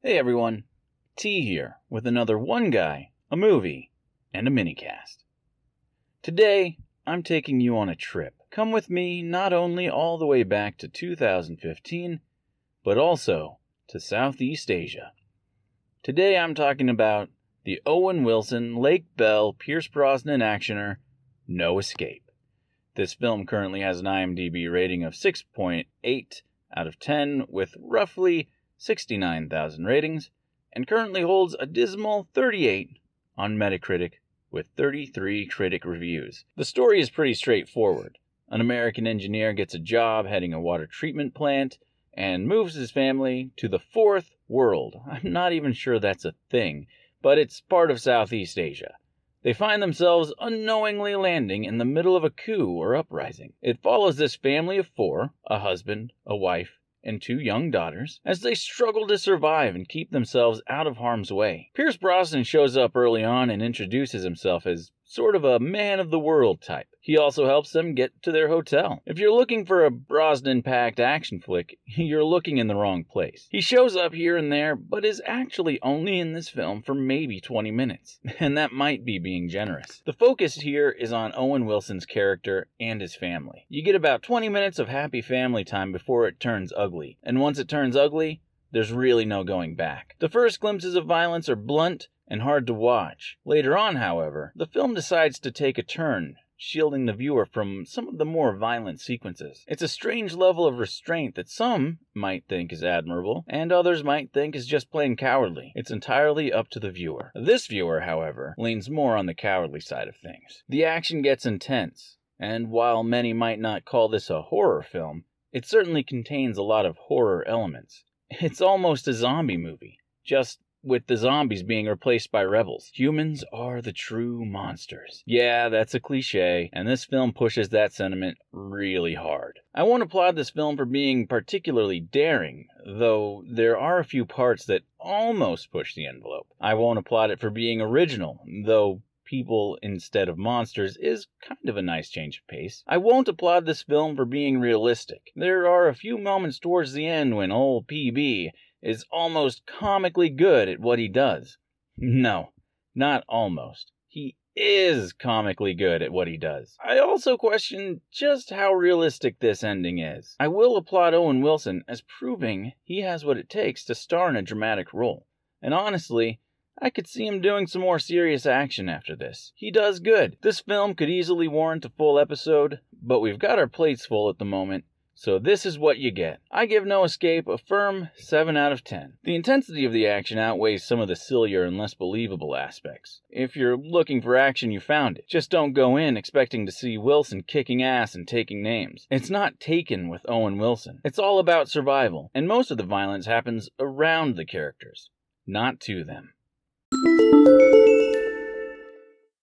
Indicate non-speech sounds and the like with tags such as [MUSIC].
Hey everyone, T here with another One Guy, a movie, and a minicast. Today, I'm taking you on a trip. Come with me not only all the way back to 2015, but also to Southeast Asia. Today, I'm talking about the Owen Wilson, Lake Bell, Pierce Brosnan actioner, No Escape. This film currently has an IMDb rating of 6.8 out of 10, with roughly 69,000 ratings, and currently holds a dismal 38 on Metacritic with 33 critic reviews. The story is pretty straightforward. An American engineer gets a job heading a water treatment plant and moves his family to the fourth world. I'm not even sure that's a thing, but it's part of Southeast Asia. They find themselves unknowingly landing in the middle of a coup or uprising. It follows this family of four a husband, a wife, and two young daughters as they struggle to survive and keep themselves out of harm's way. Pierce Brosnan shows up early on and introduces himself as sort of a man of the world type. He also helps them get to their hotel. If you're looking for a Brosnan packed action flick, [LAUGHS] you're looking in the wrong place. He shows up here and there, but is actually only in this film for maybe 20 minutes, [LAUGHS] and that might be being generous. The focus here is on Owen Wilson's character and his family. You get about 20 minutes of happy family time before it turns ugly, and once it turns ugly, there's really no going back. The first glimpses of violence are blunt and hard to watch. Later on, however, the film decides to take a turn, shielding the viewer from some of the more violent sequences. It's a strange level of restraint that some might think is admirable, and others might think is just plain cowardly. It's entirely up to the viewer. This viewer, however, leans more on the cowardly side of things. The action gets intense, and while many might not call this a horror film, it certainly contains a lot of horror elements. It's almost a zombie movie, just with the zombies being replaced by rebels. Humans are the true monsters. Yeah, that's a cliche, and this film pushes that sentiment really hard. I won't applaud this film for being particularly daring, though there are a few parts that almost push the envelope. I won't applaud it for being original, though people instead of monsters is kind of a nice change of pace. I won't applaud this film for being realistic. There are a few moments towards the end when old PB is almost comically good at what he does. No, not almost. He is comically good at what he does. I also question just how realistic this ending is. I will applaud Owen Wilson as proving he has what it takes to star in a dramatic role. And honestly, I could see him doing some more serious action after this. He does good. This film could easily warrant a full episode, but we've got our plates full at the moment, so this is what you get. I give No Escape a firm 7 out of 10. The intensity of the action outweighs some of the sillier and less believable aspects. If you're looking for action, you found it. Just don't go in expecting to see Wilson kicking ass and taking names. It's not taken with Owen Wilson. It's all about survival, and most of the violence happens around the characters, not to them.